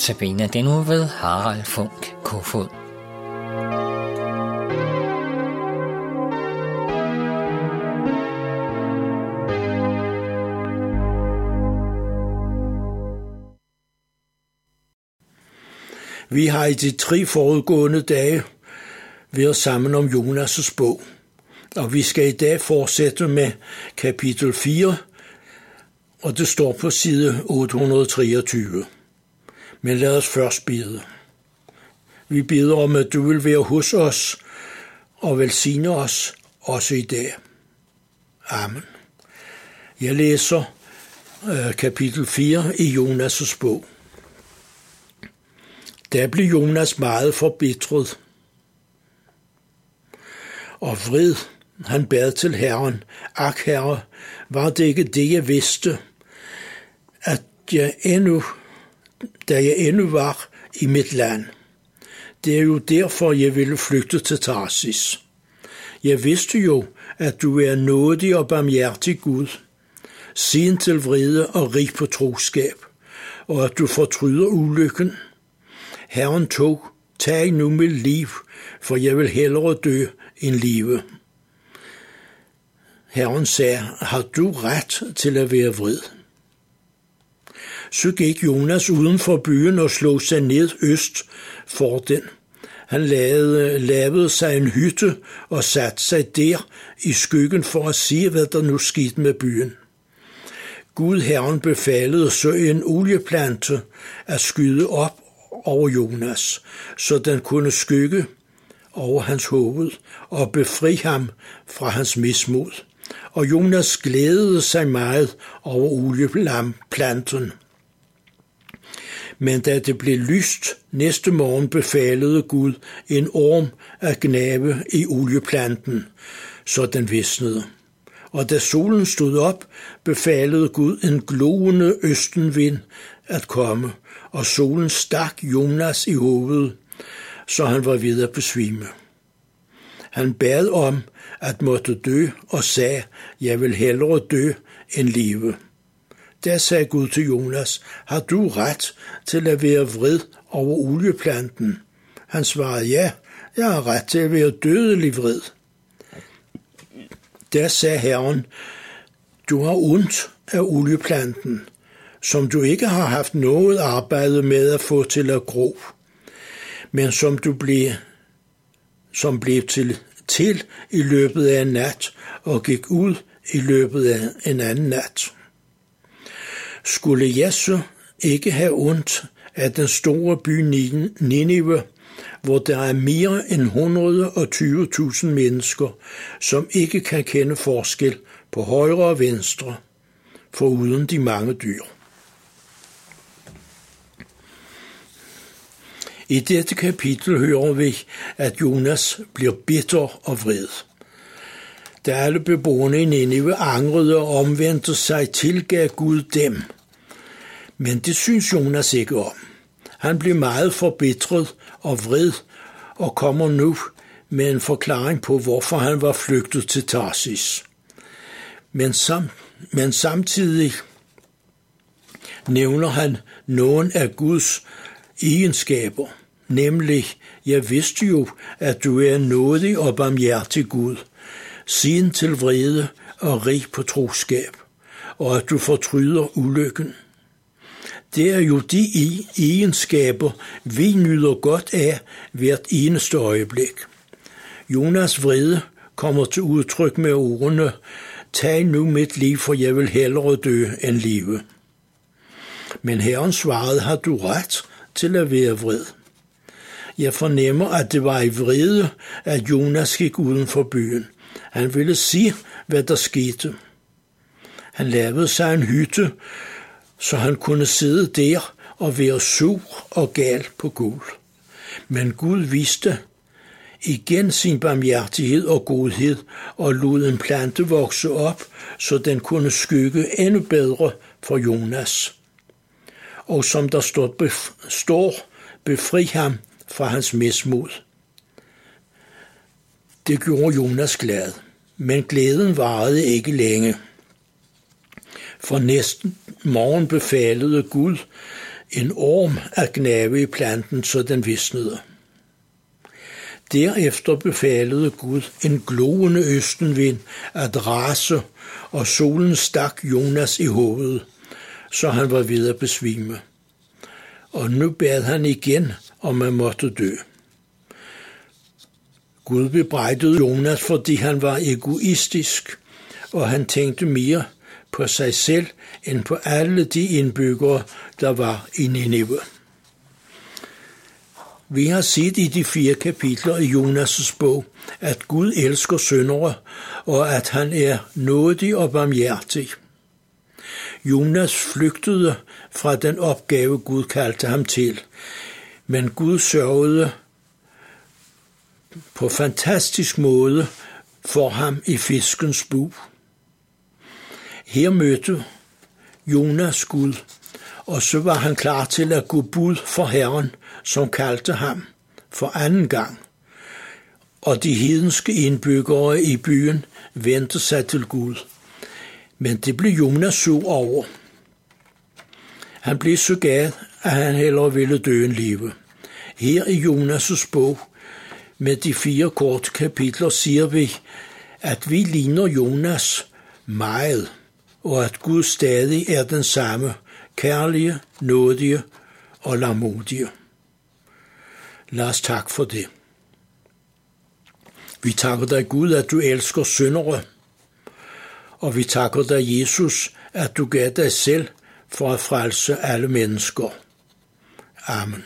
Notabene den nu ved Harald Funk Kofod. Vi har i de tre forudgående dage været sammen om Jonas' bog, og vi skal i dag fortsætte med kapitel 4, og det står på side 823. Men lad os først bede. Vi beder om, at du vil være hos os og velsigne os også i dag. Amen. Jeg læser øh, kapitel 4 i Jonas' bog. Der blev Jonas meget forbitret og vred. Han bad til Herren, ak herre, var det ikke det, jeg vidste, at jeg endnu, da jeg endnu var i mit land. Det er jo derfor, jeg ville flygte til Tarsis. Jeg vidste jo, at du er nådig og barmhjertig Gud, sin til vrede og rig på troskab, og at du fortryder ulykken. Herren tog, tag nu mit liv, for jeg vil hellere dø end live. Herren sagde, har du ret til at være vred? Så gik Jonas uden for byen og slog sig ned øst for den. Han lavede, lavede sig en hytte og satte sig der i skyggen for at se, hvad der nu skete med byen. Gud Herren befalede så en olieplante at skyde op over Jonas, så den kunne skygge over hans hoved og befri ham fra hans mismod. Og Jonas glædede sig meget over olieplanten. Men da det blev lyst næste morgen befalede Gud en orm at gnave i olieplanten, så den visnede. Og da solen stod op, befalede Gud en gloende østenvind at komme, og solen stak Jonas i hovedet, så han var ved at besvime. Han bad om at måtte dø og sagde, jeg vil hellere dø end leve. Der sagde Gud til Jonas, har du ret til at være vred over olieplanten? Han svarede, ja, jeg har ret til at være dødelig vred. Der sagde Herren, du har ondt af olieplanten, som du ikke har haft noget arbejde med at få til at gro, men som du blev, som blev til, til i løbet af en nat og gik ud i løbet af en anden nat. Skulle Jesu ikke have ondt af den store by Ninive, hvor der er mere end 120.000 mennesker, som ikke kan kende forskel på højre og venstre, foruden de mange dyr. I dette kapitel hører vi, at Jonas bliver bitter og vred. Da alle beboerne i Nineve angrede og omvendte sig, tilgav Gud dem. Men det synes Jonas ikke om. Han blev meget forbitret og vred og kommer nu med en forklaring på, hvorfor han var flygtet til Tarsis. Men, sam, men samtidig nævner han nogen af Guds egenskaber, nemlig, jeg vidste jo, at du er nådig og barmhjertig Gud, sin til vrede og rig på troskab, og at du fortryder ulykken. Det er jo de egenskaber, vi nyder godt af hvert eneste øjeblik. Jonas vrede kommer til udtryk med ordene, tag nu mit liv, for jeg vil hellere dø end live. Men herren svarede, har du ret til at være vred. Jeg fornemmer, at det var i vrede, at Jonas gik uden for byen. Han ville se, hvad der skete. Han lavede sig en hytte, så han kunne sidde der og være sur og gal på Gud. Men Gud viste igen sin barmhjertighed og godhed og lod en plante vokse op, så den kunne skygge endnu bedre for Jonas. Og som der står, står befri ham fra hans mismod. Det gjorde Jonas glad, men glæden varede ikke længe. For næsten morgen befalede Gud en orm at gnave i planten, så den visnede. Derefter befalede Gud en gloende østenvind at rase, og solen stak Jonas i hovedet, så han var ved at besvime. Og nu bad han igen, om man måtte dø. Gud bebrejdede Jonas, fordi han var egoistisk, og han tænkte mere på sig selv end på alle de indbyggere, der var i Nineve. Vi har set i de fire kapitler i Jonas' bog, at Gud elsker syndere, og at han er nådig og barmhjertig. Jonas flygtede fra den opgave, Gud kaldte ham til, men Gud sørgede på fantastisk måde for ham i fiskens bu. Her mødte Jonas Gud, og så var han klar til at gå bud for Herren, som kaldte ham for anden gang. Og de hedenske indbyggere i byen vendte sig til Gud. Men det blev Jonas sur over. Han blev så gad, at han hellere ville dø end leve. Her i Jonas' bog, med de fire korte kapitler, siger vi, at vi ligner Jonas meget, og at Gud stadig er den samme, kærlige, nådige og lamodige. Lad os tak for det. Vi takker dig Gud, at du elsker syndere, og vi takker dig Jesus, at du gav dig selv for at frelse alle mennesker. Amen.